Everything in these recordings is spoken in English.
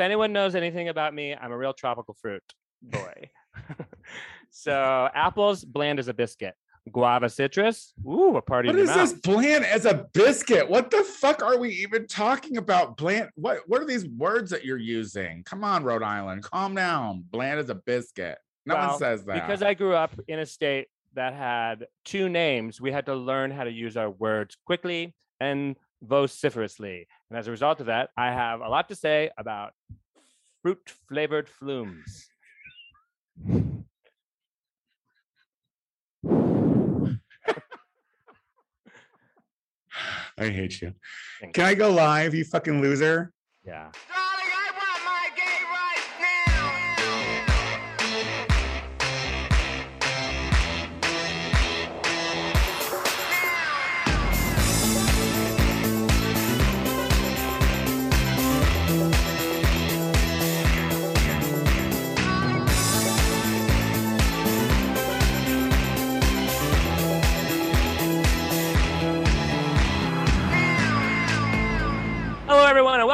anyone knows anything about me, I'm a real tropical fruit boy. so apples, bland as a biscuit. Guava citrus, ooh, a party What is mouth. this bland as a biscuit? What the fuck are we even talking about? Bland. What what are these words that you're using? Come on, Rhode Island. Calm down. Bland as a biscuit. No Well, one says that. Because I grew up in a state that had two names, we had to learn how to use our words quickly and vociferously. And as a result of that, I have a lot to say about fruit flavored flumes. I hate you. Thank Can I go live, you fucking loser? Yeah.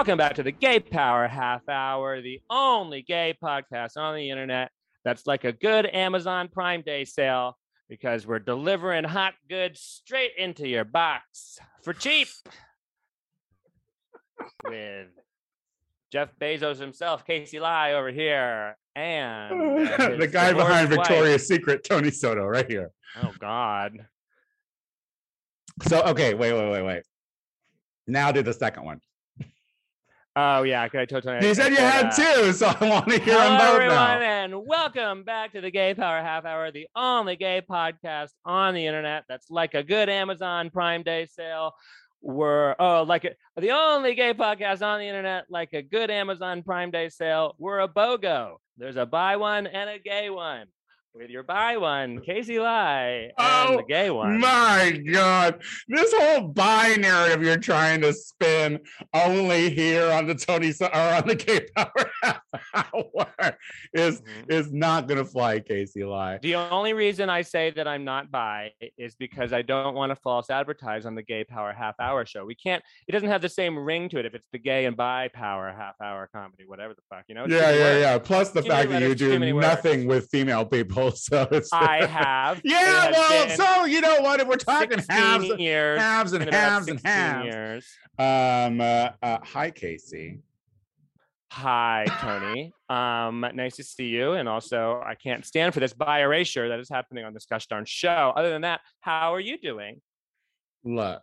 Welcome back to the Gay Power Half Hour, the only gay podcast on the internet that's like a good Amazon Prime Day sale because we're delivering hot goods straight into your box for cheap with Jeff Bezos himself, Casey Lai over here, and uh, the guy behind wife. Victoria's Secret, Tony Soto, right here. Oh God. So okay, wait, wait, wait, wait. Now do the second one. Oh yeah, I totally. You said you had uh, two, so I want to hear Hello, them both everyone, now. and welcome back to the Gay Power Half Hour, the only gay podcast on the internet that's like a good Amazon Prime Day sale. We're oh, like a, the only gay podcast on the internet, like a good Amazon Prime Day sale. We're a BOGO. There's a buy one and a gay one. With your buy one, Casey Lai, and Oh, the gay one. My God, this whole buy narrative you're trying to spin only here on the Tony or on the Gay Power Half Hour is Mhm. is not gonna fly, Casey Lie. The only reason I say that I'm not bi is because I don't want to false advertise on the Gay Power Half Hour show. We can't. It doesn't have the same ring to it if it's the Gay and Bi Power Half Hour comedy, whatever the fuck, you know. It's Yeah, yeah, words. yeah. Plus the Too fact that you do words. nothing with female people, so I have. Yeah. Well, so you know what? If we're talking 16 halves, years, halves and halves and halves. years. Um. Uh, uh, hi, Casey. Hi, Tony. Um, nice to see you. And also, I can't stand for this bi erasure that is happening on this gosh darn show. Other than that, how are you doing? look,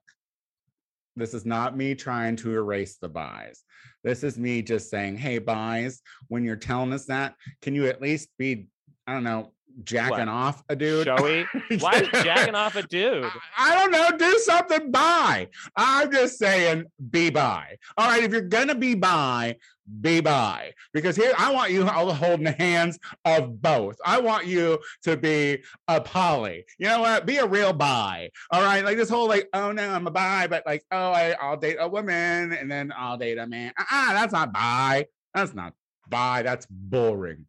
this is not me trying to erase the buys. This is me just saying, hey, buys, when you're telling us that, can you at least be, I don't know, jacking What? off a dude? Showy? Why is jacking off a dude? I, I don't know. Do something by. I'm just saying, be by. All right. If you're going to be by, be by. Because here, I want you all holding the hands of both. I want you to be a poly. You know what? Be a real bi. All right. Like this whole, like, oh no, I'm a bi, but like, oh, I, I'll date a woman and then I'll date a man. Ah, that's not bi. That's not bi. That's boring.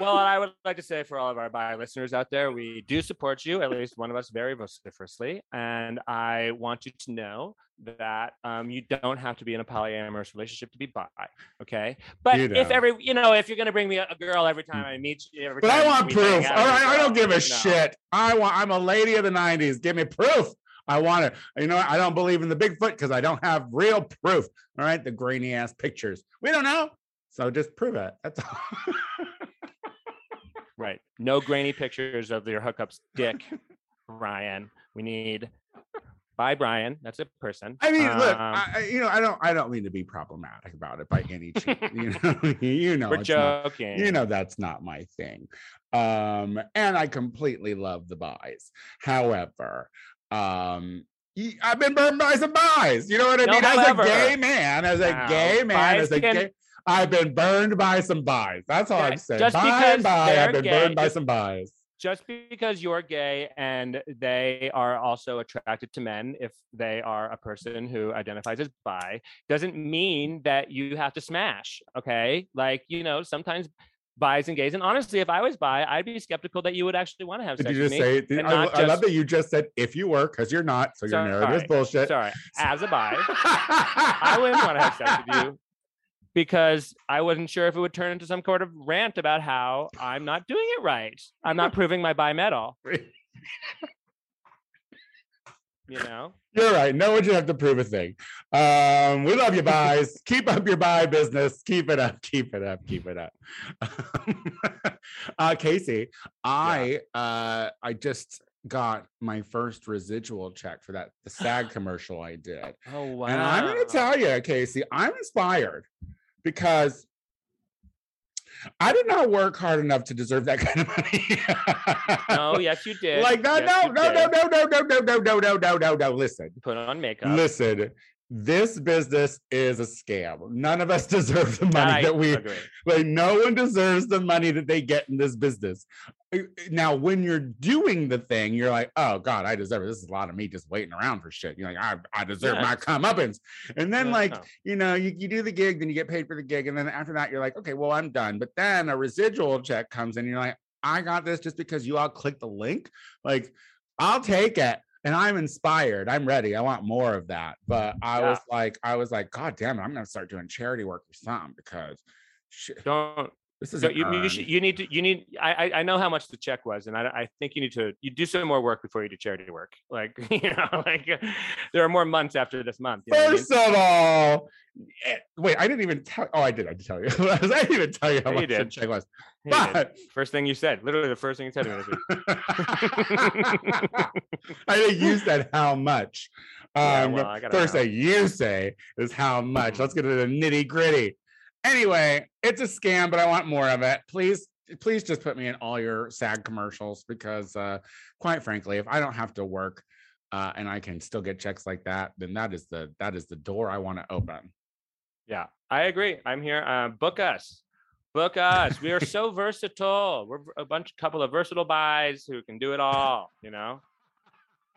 Well, and I would like to say for all of our bi listeners out there, we do support you, at least one of us very vociferously. And I want you to know that um, you don't have to be in a polyamorous relationship to be bi. Okay. But You if every, you know, if you're going to bring me a girl every time I meet you, every But I want proof. All right, I don't give a no. shit. I want. I'm a lady of the '90s. Give me proof. I want it. You know. I don't believe in the Bigfoot because I don't have real proof. All right, the grainy ass pictures. We don't know, so just prove it. That's all. Right. No grainy pictures of your hookups dick, Ryan. We need, bye, Brian. That's a person. I mean, look, Um, I, I- you know, I don't, I don't mean to be problematic about it by any chance. You know, you know, we're it's not- joking. you know that's not my thing um and i completely love the buys however um i've been burned by some buys you know what i No, mean however. as a gay man as a Now, gay man as a gay i've been burned by some buys. That's all i'm Yeah, saying. just by because and by i've been gay, burned by just- some buys. just because you're gay and they are also attracted to men if they are a person who identifies as bi doesn't mean that you have to smash okay? Like you know sometimes bis and gays and honestly if i was bi i'd be skeptical that you would actually want to have did sex you with just me say did- I, I love that you just said if you were because you're not so your narrative is Sorry. bullshit. sorry. As a bi i wouldn't want to have sex with you because I wasn't sure if it would turn into some sort of rant about how I'm not doing it right. I'm not proving my bimetal, you know? You're right. No one should have to prove a thing. Um, we love you, buys. keep up your buy business. Keep it up. Keep it up. Keep it up. uh, Casey, I uh, I just got my first residual check for that the SAG commercial I did, Oh, wow. and I'm going to tell you, Casey, I'm inspired because I did not work hard enough to deserve that kind of money. No, yes, you did. like that. Yes, no, no, no, no, no, no, no, no, no, no, no, no, no. Listen, Put on makeup. listen. This business is a scam. None of us deserve the money I that we agree. like. No one deserves the money that they get in this business. Now, when you're doing the thing, you're like, "Oh God, I deserve it." This is a lot of me just waiting around for shit. You're like, "I, I deserve Yeah. my comeuppance," and then Yeah, like no. you know, you, you do the gig, then you get paid for the gig, and then after that, you're like, "Okay, well, I'm done." But then a residual check comes in, you're like, "I got this just because you all clicked the link." Like, I'll take it. And I'm inspired. I'm ready. I want more of that. But I Yeah. was like, I was like, God damn it, I'm gonna start doing charity work or something because shit, Don't this is you, you, should, you need to you need I, I know how much the check was and I, I think you need to you do some more work before you do charity work like you know like there are more months after this month what I mean? First of all, eh, wait, I didn't even tell. Oh, I did. I did tell you. I didn't even tell you how Yeah, much the check was. Yeah, you did. But first thing you said literally the first thing you said to me this week. I think you said how much. Yeah, Um, well, I first know. thing you say is how much. Let's get to the nitty gritty. Anyway, it's a scam, but I want more of it. Please, please just put me in all your SAG commercials because, uh, quite frankly, if I don't have to work uh, and I can still get checks like that, then that is the that is the door I want to open. yeah I agree I'm here uh, book us book us we are so versatile we're a bunch couple of versatile buys who can do it all you know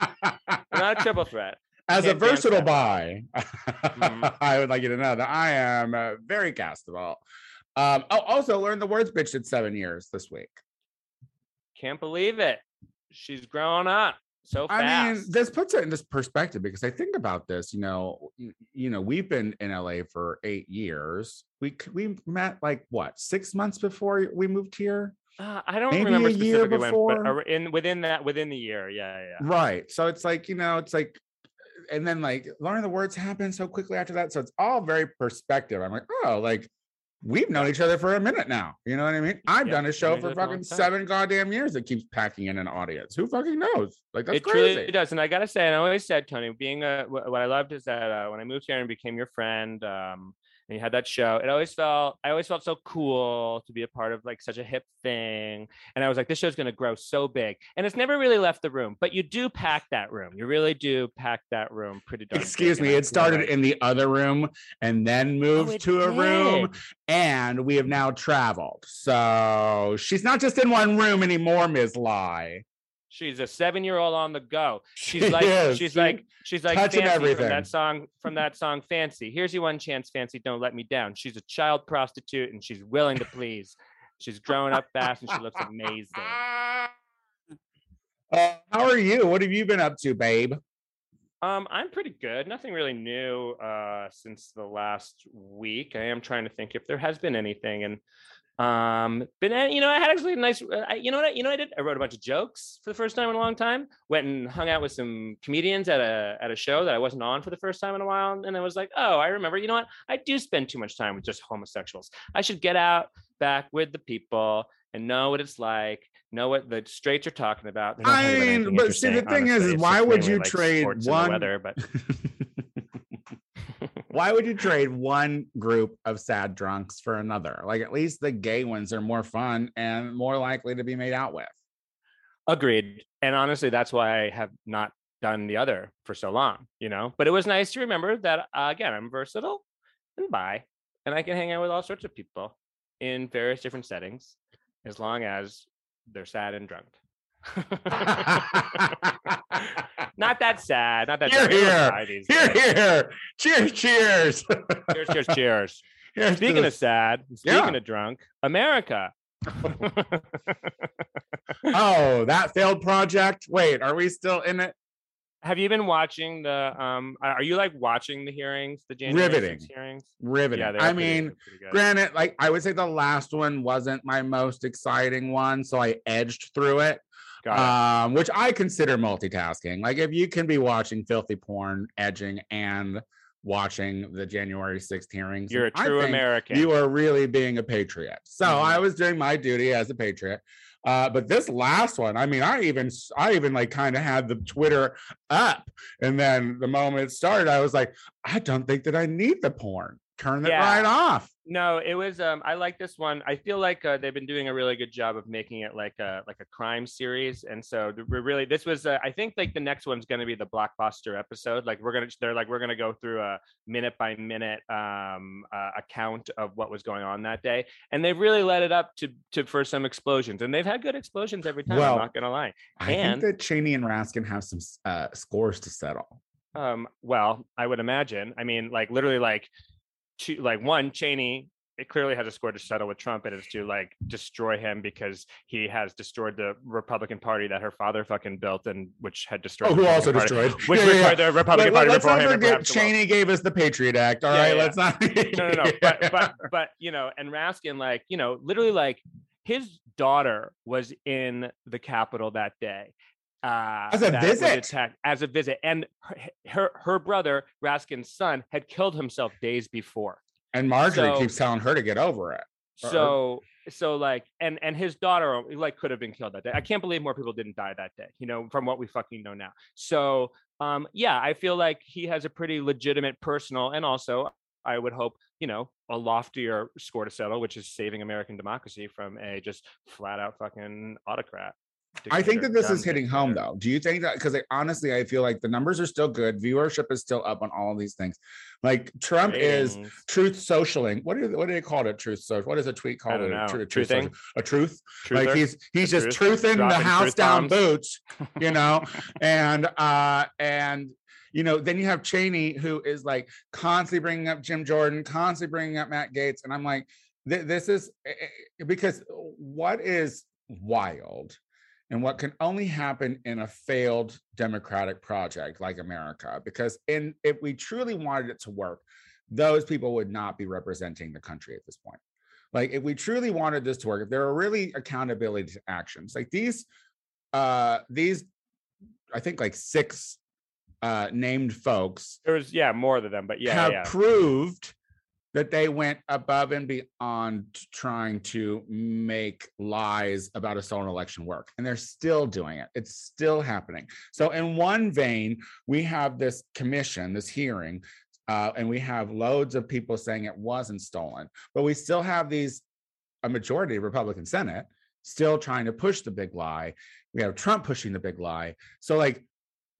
we're not a triple threat As a versatile buy, Mhm. I would like you to know that I am uh, very castable. Um, oh, also learned the words bitch seven years this week. can't believe it she's grown up so fast I mean, this puts it in this perspective because I think about this. You know, you, you know, we've been in LA for eight years. We we met like what six months before we moved here, Uh, I don't Maybe remember a year specifically when, but in within that within the year, yeah, yeah. right? So it's like you know, it's like, and then like learning the words happened so quickly after that. So it's all very perspective. I'm like, oh, like we've known each other for a minute now. You know what I mean? I've Yeah, done a show for other for a long fucking seven goddamn years that keeps packing in an audience. Who fucking knows? Like that's it crazy. truly does, and I gotta say, and I always said, Tony, being a what I loved is that uh, when I moved here and became your friend, um, and you had that show, it always felt I always felt so cool to be a part of like such a hip thing, and I was like, this show's gonna grow so big, and it's never really left the room, but you do pack that room, you really do pack that room pretty darn. Excuse me, it started in the other room and then oh, moved Oh, to a room, and we have now traveled. So she's not just in one room anymore, Ms. Lie. She's a seven-year-old on the go. She's She like is. she's She- like she's like touching fancy from everything. that song from that song fancy here's your one chance fancy don't let me down she's a child prostitute and she's willing to please she's growing up fast and she looks amazing Uh, how are you? What have you been up to, babe? um i'm pretty good nothing really new uh since the last week i am trying to think if there has been anything and um been a- you know i had actually a nice uh, you know what I, you know what i did? I wrote a bunch of jokes for the first time in a long time went and hung out with some comedians at a at a show that i wasn't on for the first time in a while and i was like oh i remember you know what? I do spend too much time with just homosexuals. I should get out back with the people and know what it's like know what the straights are talking about. I mean, but see, the thing is, honestly. is why would you like, trade sports and the one- weather but Why would you trade one group of sad drunks for another? Like at least the gay ones are more fun and more likely to be made out with. Agreed. And honestly, that's why I have not done the other for so long, you know. But it was nice to remember that uh, again, I'm versatile and bi, and I can hang out with all sorts of people in various different settings, as long as they're sad and drunk. not that sad. Not that. Here. Here. here, here. Cheers, cheers. Cheers, cheers, cheers. Here's Speaking of sad, speaking Yeah. of drunk, America. oh, that failed project. Wait, are we still in it? Have you been watching the? Um, are you like watching the hearings, the January Riveting. hearings? Riveting. Yeah, I pretty- mean, granted, like I would say the last one wasn't my most exciting one, so I edged through it. Um, which I consider multitasking. Like if you can be watching filthy porn, edging, and watching the January 6th hearings, You're a true American. You are really being a patriot. So Mhm. I was doing my duty as a patriot. Uh, but this last one, I mean, I even I even like kind of had the Twitter up, and then the moment it started, I was like, I don't think that I need the porn. Turn it Yeah. right off. No, it was. Um, I like this one. I feel like uh, they've been doing a really good job of making it like a like a crime series, and so we're really this was. Uh, I think like the next one's going to be the blockbuster episode. Like we're gonna, they're like we're gonna go through a minute by minute um uh, account of what was going on that day, and they've really led it up to to for some explosions, and they've had good explosions every time. Well, I'm not gonna lie. I And- think that Cheney and Raskin have some uh, scores to settle. Um, well, I would imagine. I mean, like literally, like two, like one Cheney. It clearly has a score to settle with Trump, and it's to like destroy him because he has destroyed the Republican Party that her father fucking built, and which had destroyed. Oh, who also Party- destroyed? Which Yeah, yeah, the Republican Let- Party let's not forget perhaps the world. Cheney gave us the Patriot Act. All Yeah, right, yeah. let's not. no, no, no. But but but you know, and Raskin, like you know, literally like his daughter was in the Capitol that day. Uh, As a visit? attacked- as a visit, and her, her her brother Raskin's son had killed himself days before. and Marjorie So- keeps telling her to get over it. So so like and and his daughter like could have been killed that day. I can't believe more people didn't die that day, you know, from what we fucking know now. So um yeah, I feel like he has a pretty legitimate personal and also I would hope, you know, a loftier score to settle, which is saving American democracy from a just flat out fucking autocrat. I think that this is hitting home though. Do you think that? Because honestly, I feel like the numbers are still good. Viewership is still up on all of these things. Like Trump is truth socialing. What do what do they call it? Truth social. What is a tweet called? A truth social- A truth. Truther? Like he's he's A just truth? truthing the house truth down boots, you know, and uh and you know then you have Cheney who is like constantly bringing up Jim Jordan, constantly bringing up Matt Gaetz, and I'm like, th- this is eh, eh, because what is wild and what can only happen in a failed democratic project like America, because in if we truly wanted it to work, those people would not be representing the country at this point. Like if we truly wanted this to work, if there are really accountability to actions, like these, uh, these, I think like six uh named folks There was yeah, more than them, but yeah, have yeah. proved that they went above and beyond trying to make lies about a stolen election work. And they're still doing it. It's still happening. So, in one vein, we have this commission, this hearing, uh, and we have loads of people saying it wasn't stolen, but we still have these, a majority Republican Senate still trying to push the big lie. We have Trump pushing the big lie. So, like,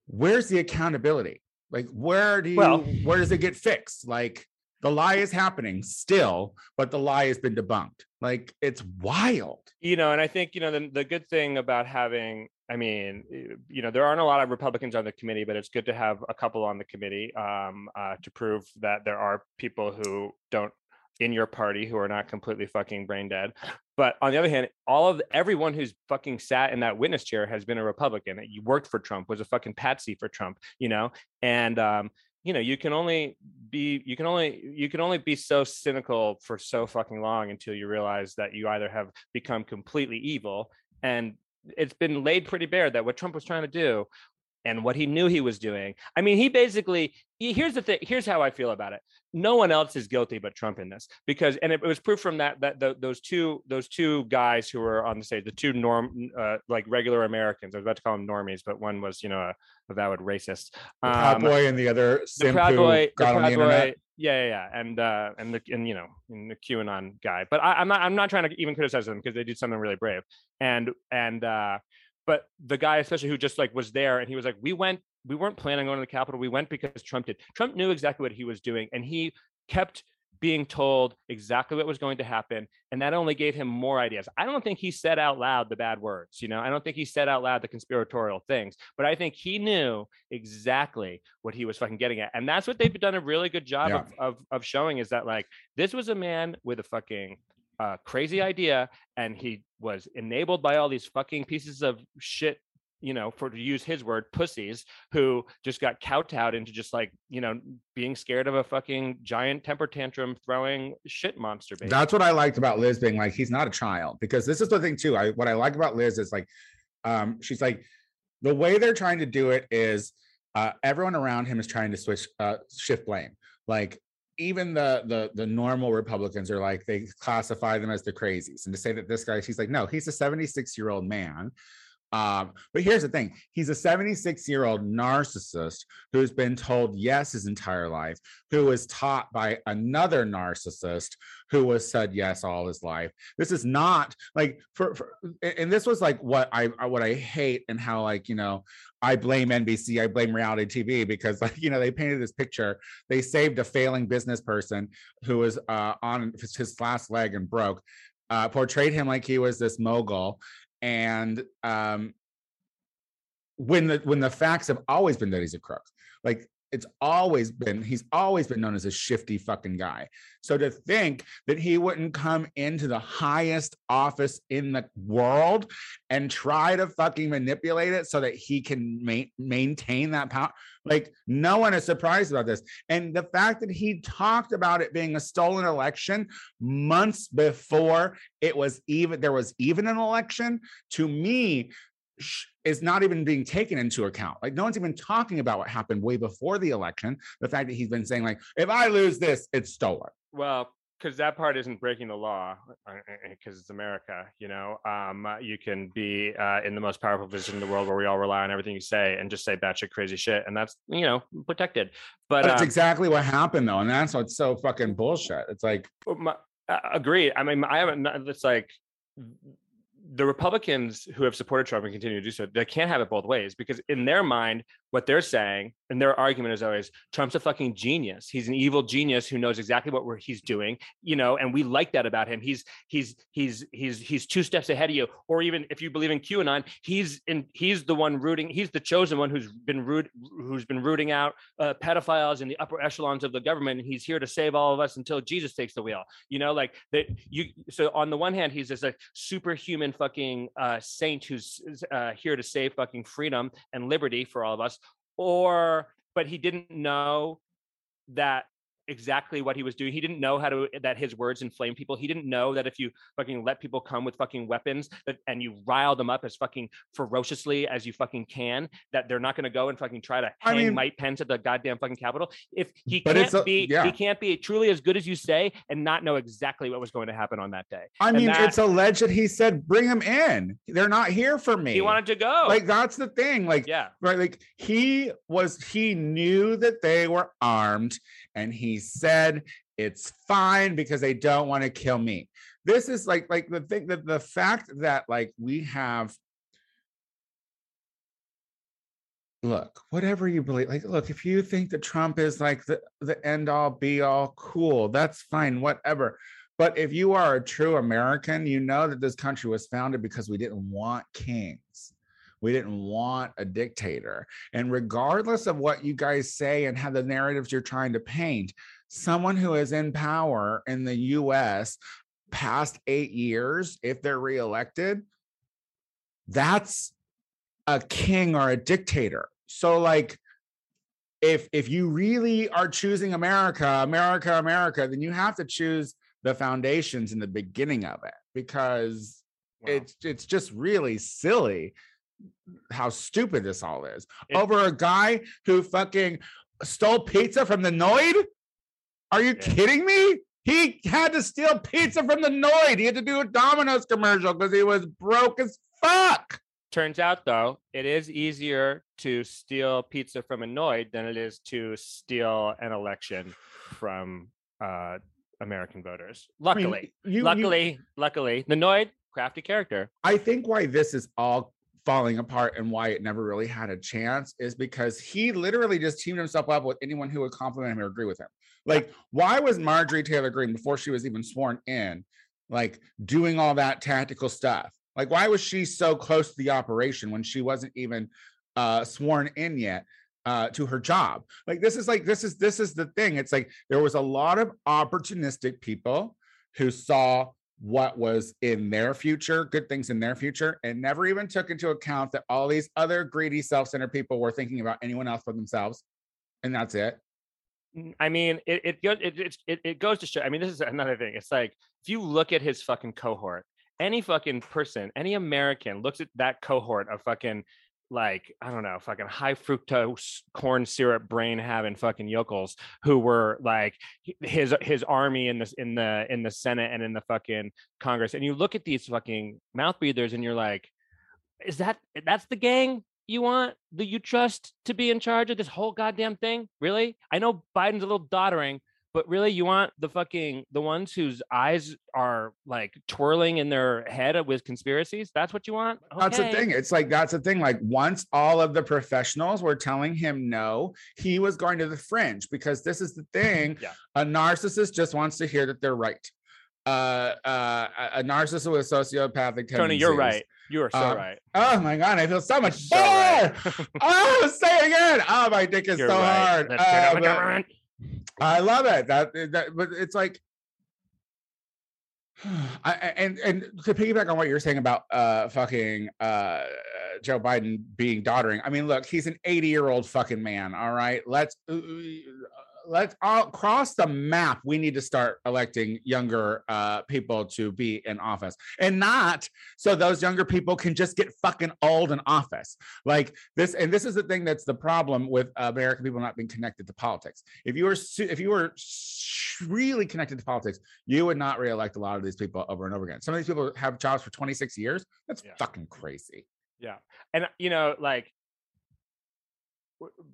where's the accountability? Like, where do you, Well- where does it get fixed? Like, the lie is happening still, but the lie has been debunked. Like, it's wild. you know, and I think you know the the good thing about having, I mean, you know, there aren't a lot of Republicans on the committee, but it's good to have a couple on the committee um, uh, to prove that there are people who don't in your party who are not completely fucking brain dead. But on the other hand, all of everyone who's fucking sat in that witness chair has been a Republican. You worked for Trump, was a fucking patsy for Trump, you know, and um, you know you can only be you can only you can only be so cynical for so fucking long until you realize that you either have become completely evil and it's been laid pretty bare that what Trump was trying to do and what he knew he was doing. I mean, he basically he- here's the thing. Here's how I feel about it. No one else is guilty but Trump in this because, and it was proof from that that tho- those two those two guys who were on the stage, the two norm uh, like regular Americans. I was about to call them normies, but one was you know a avowed racist. The Proud Um, Boy and the other the Proud Boy, the on the Proud. Boy, yeah, yeah, yeah, and uh, and the and you know and the QAnon guy. But I, I'm not I'm not trying to even criticize them because they did something really brave. And and uh, but the guy especially who just like was there and he was like, we went, we weren't planning on going to the Capitol. We went because Trump did. Trump knew exactly what he was doing, and he kept being told exactly what was going to happen and that only gave him more ideas i don't think he said out loud the bad words you know i don't think he said out loud the conspiratorial things but i think he knew exactly what he was fucking getting at and that's what they've done a really good job Yeah. of, of of showing is that like this was a man with a fucking uh, crazy idea and he was enabled by all these fucking pieces of shit you know, for to use his word, pussies who just got kowtowed into just like, you know, being scared of a fucking giant temper tantrum throwing shit monster baby. That's what I liked about Liz being like, he's not a child. Because this is the thing too. I what I like about Liz is like, um, she's like, the way they're trying to do it is uh everyone around him is trying to switch uh shift blame. Like even the the the normal Republicans are like they classify them as the crazies. And to say that this guy, she's like, no, he's a 76 year old man. Um, but here's the thing he's a 76 year old narcissist who's been told yes his entire life, who was taught by another narcissist who was said yes all his life. This is not like for, for and this was like what I what I hate and how like you know I blame NBC, I blame reality TV because like you know they painted this picture. They saved a failing business person who was uh, on his last leg and broke, uh, portrayed him like he was this mogul, and um, when the when the facts have always been that he's a crook, like it's always been he's always been known as a shifty fucking guy. So to think that he wouldn't come into the highest office in the world and try to fucking manipulate it so that he can ma- maintain that power, like no one is surprised about this. And the fact that he talked about it being a stolen election months before it was even there was even an election to me sh- is not even being taken into account. Like no one's even talking about what happened way before the election. The fact that he's been saying like, if I lose this, it's stolen. well because that part isn't breaking the law because it's america you know um uh, you can be uh, in the most powerful position in the world where we all rely on everything you say and just say batshit crazy shit and that's you know protected but That's um, exactly what happened though, and that's what's so fucking bullshit. It's like my, uh, agreed. I mean, I haven't. It's like the Republicans who have supported Trump and continue to do so. They can't have it both ways because in their mind, what they're saying and their argument is always Trump's a fucking genius. He's an evil genius who knows exactly what he's doing. You know, and we like that about him. He's he's he's he's he's two steps ahead of you. Or even if you believe in QAnon, he's in he's the one rooting. He's the chosen one who's been root who's been rooting out uh, pedophiles in the upper echelons of the government. And he's here to save all of us until Jesus takes the wheel. You know, like that. You so on the one hand, he's this like superhuman fucking uh, saint who's uh, here to save fucking freedom and liberty for all of us. Or, but he didn't know that exactly what he was doing. He didn't know how to that his words inflame people. He didn't know that if you fucking let people come with fucking weapons that and you rile them up as fucking ferociously as you fucking can, that they're not going to go and fucking try to I hang mean- Mike Pence at the goddamn fucking Capitol. If he can't a- be, yeah. he can't be truly as good as you say and not know exactly what was going to happen on that day. I And mean, that- it's alleged that he said, "Bring him in. They're not here for me." He wanted to go. like that's the thing. Like yeah. right like he was he knew that they were armed and he said it's fine because they don't want to kill me. This is like like the thing that the fact that like we have look whatever you believe like look if you think that trump is like the the end all be all cool that's fine whatever. But if you are a true american you know that this country was founded because we didn't want kings we didn't want a dictator. And regardless of what you guys say and how the narratives you're trying to paint, someone who is in power in the US past eight years, if they're reelected, that's a king or a dictator. So, like, if if you really are choosing America, America, America, then you have to choose the foundations in the beginning of it because Wow. it's it's just really silly how stupid this all is It- over a guy who fucking stole pizza from the Noid. Are you Yeah. kidding me? He had to steal pizza from the Noid. He had to do a Domino's commercial because he was broke as fuck. Turns out, though, it is easier to steal pizza from Annoyed than it is to steal an election from uh, American voters. I mean, Luckily, you- you- luckily, luckily, the Annoyed, crafty character. I think why this is all falling apart and why it never really had a chance is because he literally just teamed himself up with anyone who would compliment him or agree with him. Like, why was Marjorie Taylor Greene before she was even sworn in, like doing all that tactical stuff? Like, why was she so close to the operation when she wasn't even uh, sworn in yet? Uh, to her job like this is like this is this is the thing it's like there was a lot of opportunistic people who saw what was in their future, good things in their future, and never even took into account that all these other greedy, self centered people were thinking about anyone else but themselves. And that's it. Mm, I mean, it it goes it, it it goes to show. I mean, this is another thing. It's like if you look at his fucking cohort, any fucking person, any American looks at that cohort of fucking like I don't know, fucking high fructose corn syrup brain having fucking yokels who were like his his army in this in the in the Senate and in the fucking Congress, and you look at these fucking mouth breathers, and you're like, is that that's the gang you want that you trust to be in charge of this whole goddamn thing? Really? I know biden's a little doddering but really you want the fucking the ones whose eyes are like twirling in their head with conspiracies that's what you want That's the thing. It's like that's the thing. Like once all of the professionals were telling him no, he was going to the fringe because this is the thing. Yeah. A narcissist just wants to hear that they're right. Uh, uh, a- narcissist with sociopathic tendencies. tony you're right you are so Uh, right Oh my god, I feel so much So better. right. oh, say it again. Oh, my dick is You're so right. hard. Uh, over but- I love it. That, that but it's like I, and and to piggyback on what you're saying about uh fucking uh Joe Biden being doddering. I mean, look, he's an 80 year old fucking man. All right, let's uh, let's all cross the map. We need to start electing younger uh people to be in office, and not so those younger people can just get fucking old in office. Like this, and this is the thing that's the problem with American people not being connected to politics. If you were if you were really connected to politics, you would not reelect a lot of these people over and over again. Some of these people have jobs for 26 years. That's Yeah. fucking crazy. Yeah, and you know, like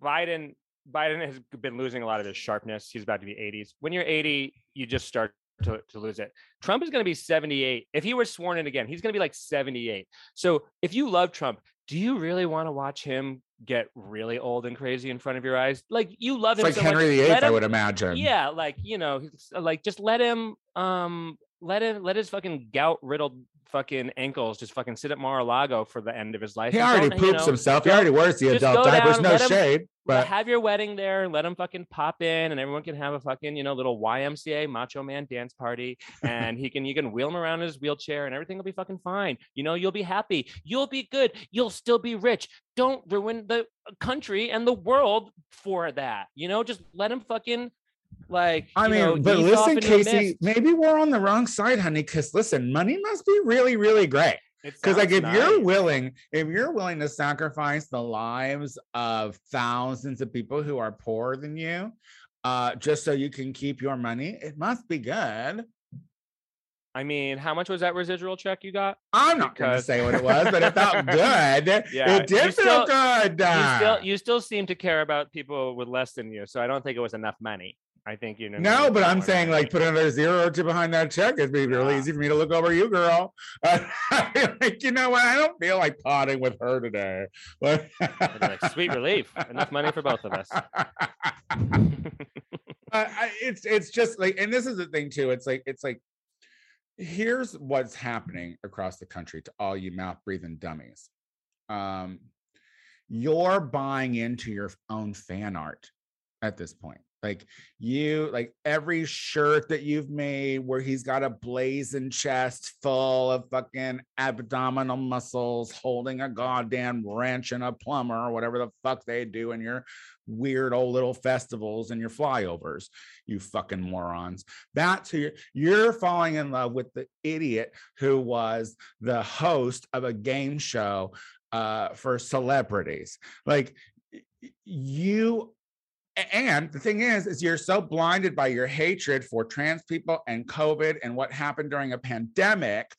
Biden, Biden has been losing a lot of his sharpness. He's about to be 80s. When you're 80, you just start to, to lose it. Trump is going to be 78. If he were sworn in again, he's going to be like 78. So if you love Trump, do you really want to watch him get really old and crazy in front of your eyes? Like you love It's him like so Henry much. VIII, I would imagine. yeah, like you know, like just let him, um, let him, let his fucking gout riddled fucking ankles just fucking sit at Mar-a-Lago for the end of his life. He already don't, you poops know, himself. He already wears the adult diapers. No shade, but have your wedding there. Let him fucking pop in, and everyone can have a fucking you know little YMCA Macho Man dance party, and he can you can wheel him around in his wheelchair, and everything will be fucking fine. You know, you'll be happy. You'll be good. You'll still be rich. Don't ruin the uh, country and the world for that. You know, just let him fucking like. I mean, know, but listen, Casey, maybe we're on the wrong side, honey. Because listen, money must be really, really great. Because like if sounds you're willing, if you're willing to sacrifice the lives of thousands of people who are poorer than you, uh, just so you can keep your money, it must be good. I mean, how much was that residual check you got? I'm not going to say what it was, but it felt good. Yeah, it did you feel still- good. You still you still seem to care about people with less than you, so I don't think it was enough money. I think you know. no, but I'm saying like put another zero or two behind that check. It'd be really Yeah. easy for me to look over you, girl. like you know what? I don't feel like potting with her today. But like, sweet relief, enough money for both of us. Uh, I, it's it's just like, and this is the thing too. It's like it's like, here's what's happening across the country to all you mouth breathing dummies. Um, you're buying into your own fan art at this point. Like you, like every shirt that you've made where he's got a blazing chest full of fucking abdominal muscles, holding a goddamn wrench and a plumber or whatever the fuck they do in your weird old little festivals and your flyovers, you fucking morons. That's who you're, you're falling in love with the idiot who was the host of a game show uh, for celebrities. Like you and the thing is is you're so blinded by your hatred for trans people and covid and what happened during a pandemic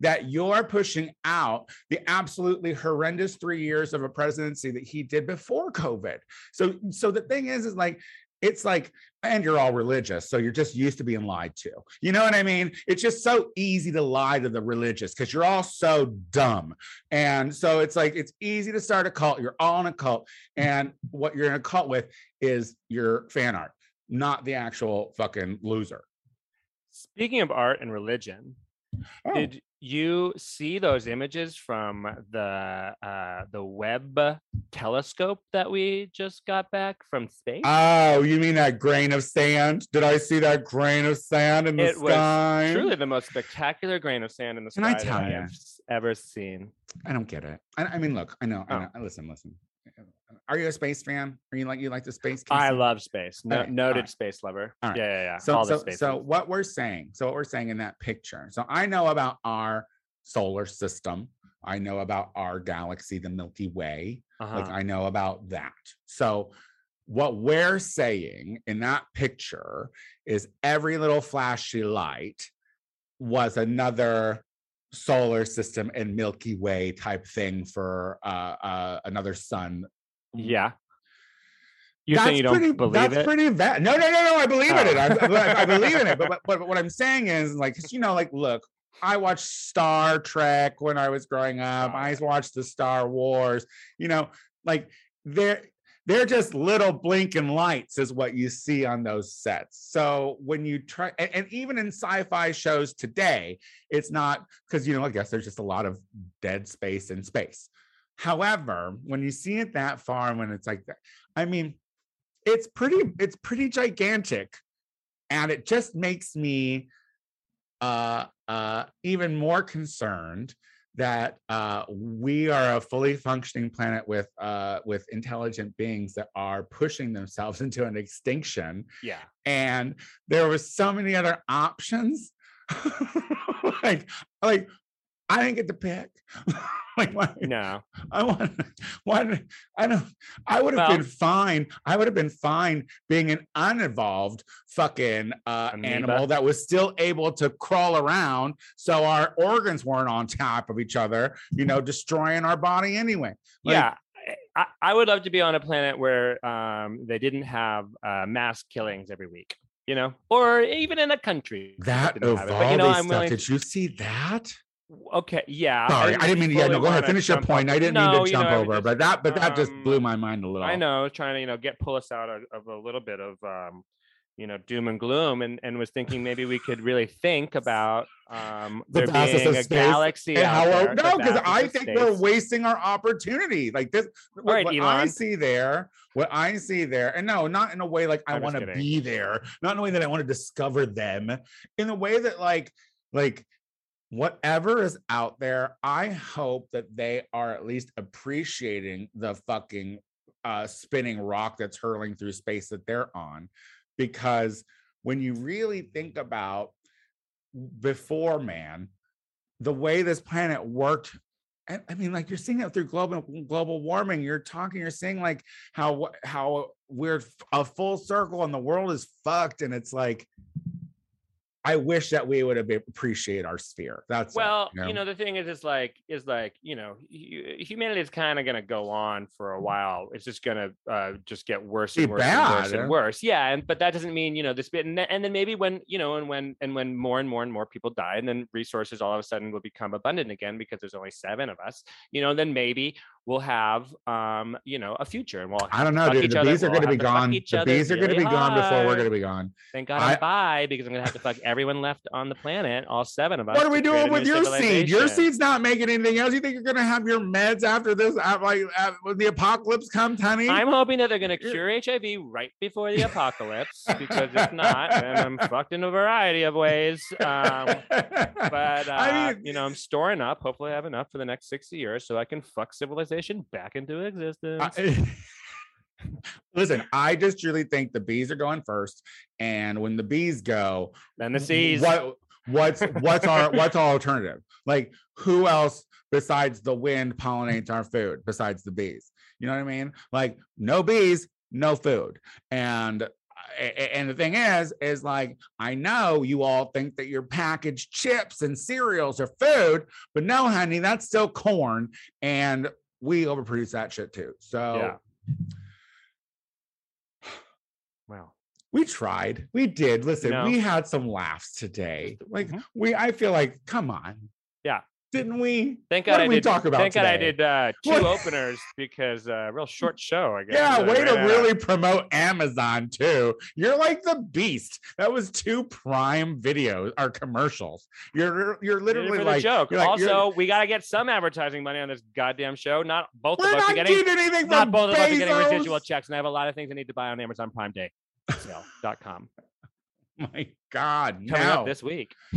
that you're pushing out the absolutely horrendous 3 years of a presidency that he did before covid. So so the thing is is like it's like and you're all religious so you're just used to being lied to. You know what i mean? It's just so easy to lie to the religious because you're all so dumb. And so it's like it's easy to start a cult you're all in a cult and what you're in a cult with is your fan art not the actual fucking loser. Speaking of art and religion, Oh, Did you see those images from the uh, the Webb telescope that we just got back from space? oh, you mean that grain of sand? Did I see that grain of sand in the it was truly the most spectacular grain of sand in the Can I sky tell that I've ever seen. I don't get it. I, I mean, look, I know, I Oh. know. Listen, listen. Are you a space fan? Are you like you like the space? I love space. No, Okay, noted alright. space lover. Alright. Yeah, yeah, yeah. So, All so, so what we're saying, so what we're saying in that picture. So I know about our solar system. I know about our galaxy, the Milky Way. Like Uh-huh. I know about that. So what we're saying in that picture is every little flashy light was another solar system and Milky Way type thing for uh, uh another sun. Yeah. You're saying you don't pretty, believe that's it? pretty bad. No, no, no, no. I believe in it. I, Oh. I, believe in it. But, but, but what I'm saying is, like, you know, like, look, I watched Star Trek when I was growing up. Oh, I watched the Star Wars. You know, like they're they're just little blinking lights, is what you see on those sets. So when you try, and, and even in sci-fi shows today, it's not because you know, I guess there's just a lot of dead space in space. However, when you see it that far, when it's like that, I mean, it's pretty it's pretty gigantic and it just makes me uh uh even more concerned that uh we are a fully functioning planet with uh with intelligent beings that are pushing themselves into an extinction yeah. and there were so many other options like like i didn't get to pick like why, No. I want, want, I don't, I would have Well- been fine. I would have been fine being an unevolved fucking uh, animal that was still able to crawl around so our organs weren't on top of each other, you know, destroying our body anyway. Like, yeah. I, I would love to be on a planet where um, they didn't have uh, mass killings every week, you know, or even in a country That didn't have Uvalde it. But, you know, stuff. willing. Did you see that? Okay, yeah. Sorry, I didn't mean. Yeah, no, go ahead. Finish your point. I didn't No, mean to you know, jump over, just- but that, but that just um, blew my mind a little. I know, trying to you know get pull us out of, of a little bit of um, you know doom and gloom, and and was thinking maybe we could really think about um, The there being a space galaxy there. no, because I think we're wasting our opportunity. Like this, what, right, what I see there, what I see there, and no, not in a way like I just want to be there, not in a way that I want to discover them, in a way that like, like whatever is out there, I hope that they are at least appreciating the fucking uh spinning rock that's hurling through space that they're on, because when you really think about before man the way this planet worked I, mean like you're seeing it through global global warming. You're talking you're seeing like how how we're a full circle and the world is fucked. And it's like i wish that we would have appreciate our sphere that's it, Well, you know, the thing is, is like, is like, you know, humanity is kind of going to go on for a while. It's just going to uh, just get worse and worse and worse bad. and worse. Yeah, and but that doesn't mean you know this bit, and, and then maybe when you know, and when and when more and more and more people die, and then resources all of a sudden will become abundant again because there's only seven of us. You know, then maybe we'll have, um, you know, a future, and we'll. i don't know dude the other, bees are we'll going to be gone the other bees are going to be gone before we're going to be gone Thank God I- I'm bi because I'm gonna have to fuck everyone left on the planet, all seven of us. what are we doing with your seed your seed's not making anything else you think you're going to have your meds after this uh, like uh, when the apocalypse comes honey I'm hoping that they're going to cure HIV right before the apocalypse because if not, then I'm fucked in a variety of ways. Um, but uh, I mean, you know, I'm storing up. Hopefully, I have enough for the next 60 years so I can fuck civilization back into existence. I- listen, I just truly think the bees are going first, and when the bees go, then the seas. what what's what's our what's our alternative? Like, who else besides the wind pollinates our food besides the bees? You know what I mean? Like, no bees, no food, and. And the thing is, is like, I know you all think that your packaged chips and cereals are food, but no, honey, that's still corn. And we overproduce that shit too. So Yeah. Wow. we tried. We did. Listen, No. we had some laughs today. Like Mhm. we I feel like, come on. Yeah. Didn't we? Thank What God did I we did. talk about Thank God I did uh, two What- openers because uh, real short show. I guess. Yeah, way to out. really promote Amazon too. You're like the beast. That was two prime videos or commercials. You're you're literally like joke. like, also, we got to get some advertising money on this goddamn show. Not both we're of us are getting. anything Not both of us are getting residual checks, and I have a lot of things I need to buy on Amazon Prime Day sale.com My God, coming no. up this week.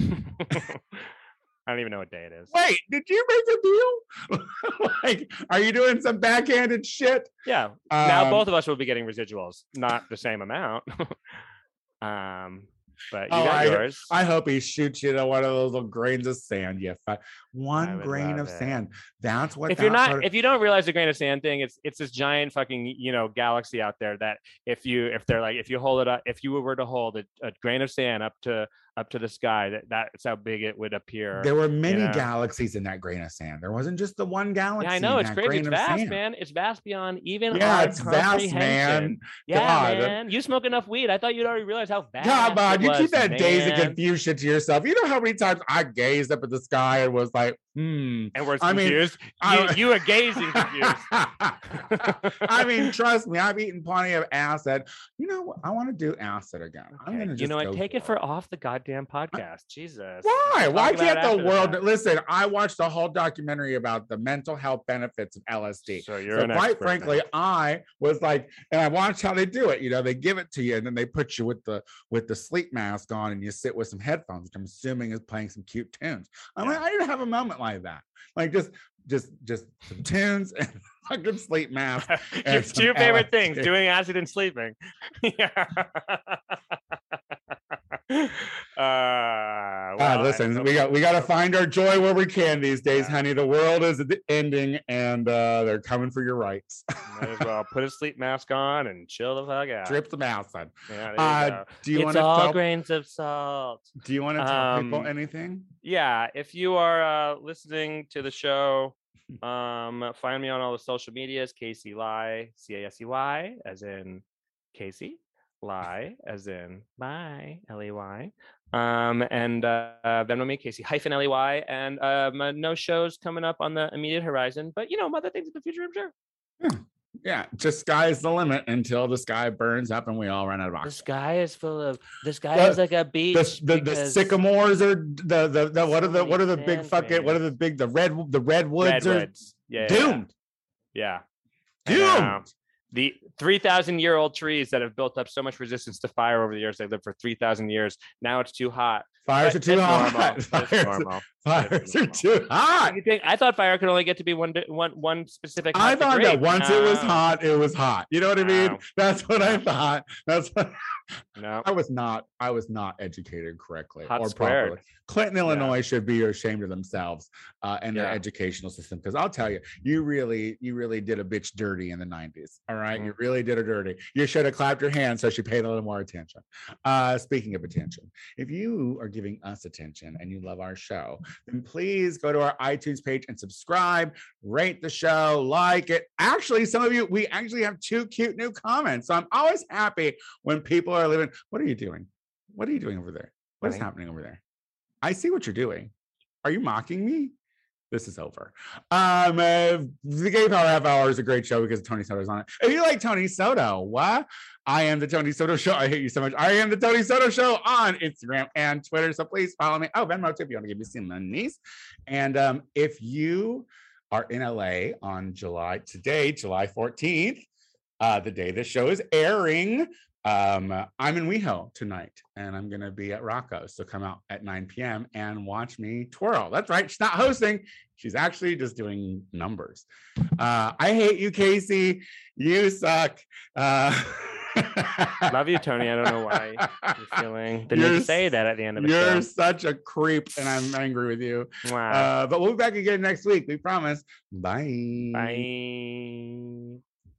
I don't even know what day it is. Wait, did you make a deal? like, are you doing some backhanded shit? Yeah. now Um, both of us will be getting residuals, not the same amount. um, but you Oh, got I- yours. I hope he shoots you to one of those little grains of sand. Fi- one grain of it. sand. That's what. if you're not, of- if you don't realize the grain of sand thing, it's it's this giant fucking you know galaxy out there that if you if they're like if you hold it up, if you were to hold a, a grain of sand up to up to the sky, that that's how big it would appear. there were many know. galaxies in that grain of sand. There wasn't just the one galaxy. Yeah, I know it's crazy. It's vast, sand. man. It's vast beyond even Yeah, it's vast, man. Yeah, God. man. You smoke enough weed. I thought you'd already realized how vast. Come on, you was, keep that dazed and man. confused shit to yourself. You know how many times I gazed up at the sky and was like, hmm. And we're I mean, confused. I- you, you were gazing confused. I mean, trust me, I've eaten plenty of acid. You know what? I want to do acid again. I'm gonna just you know what? go Take it it. for off the goddamn podcast. Jesus. Why? Why talk about it can't the world listen? I watched a whole documentary about the mental health benefits of LSD. So you're So quite frankly, now. I was like, and I watched how they do it. You know, they give it to you, and then they put you with the with the sleep mask on, and you sit with some headphones, which I'm assuming is playing some cute tunes. I'm Yeah. like, I didn't have a moment like that. Like just just just some tunes and fucking sleep mask. your two favorite things: doing acid and sleeping. yeah. uh, God, well, I- listen, we got we got to find our joy where we can these days, Yeah. honey. The world is ending, and uh, they're coming for your rights. Might as well put a sleep mask on and chill the fuck out. Drip the mouse on. Yeah, Uh, do you want to all tell? grains of salt. Do you want to tell people Um, anything? yeah if you are uh listening to the show um find me on all the social medias casey ley c-a-s-e-y as in casey ley as in bye l-e-y um and uh uh, venmo me casey hyphen l-e-y and um uh, no shows coming up on the immediate horizon but you know other things in the future i'm sure Yeah, just sky's the limit until the sky burns up and we all run out of oxygen. the sky is full of the sky The- is like a beach The, the, the sycamores are the the, the what are the what are the big fucking what are the big the red the redwoods, redwoods yeah, are yeah, yeah. doomed yeah I doomed. The 3,000 year old trees that have built up so much resistance to fire over the years. They lived for 3,000 years. Now it's too hot. Fires are too it's hot. normal. It's Fires, normal. fires are too hot. You think, I thought fire could only get to be one di- one one specific. I thought degree. that once it was hot, it was hot. You know what I mean? That's what I thought. That's what No. I was not. I was not educated correctly Hot or squared. properly. Clinton, Illinois, should be ashamed of themselves uh, and their educational system. Because I'll tell you, you really, you really did a bitch dirty in the '90s. All right? Mm-hmm. you really did her dirty. You should have clapped your hands so she paid a little more attention. Uh, speaking of attention, if you are giving us attention and you love our show, then please go to our iTunes page and subscribe, rate the show, like it. Actually, some of you, we actually have two cute new comments. So I'm always happy when people are living. What are you doing? What are you doing over there? What is happening over there? I see what you're doing. Are you mocking me? This is over. Um, uh, the Gay Power Half Hour is a great show because Tony Soto's on it. If you like Tony Soto, what? I am the Tony Soto Show. I hate you so much. I am the Tony Soto Show on Instagram and Twitter. So please follow me. Oh, Venmo too if you want to give me some money. And um, if you are in LA on July today, July 14th, uh, the day this show is airing. Um, I'm in WeHo tonight, and I'm gonna be at Rocco. So come out at 9 p.m. and watch me twirl. That's right, she's not hosting; she's actually just doing numbers. Uh, I hate you, Casey. You suck. Uh, Love you, Tony. I don't know why you're feeling the You're to say that at the end of the show. You're such a creep, and I'm angry with you. Wow. Uh, but we'll be back again next week. We promise. Bye. Bye.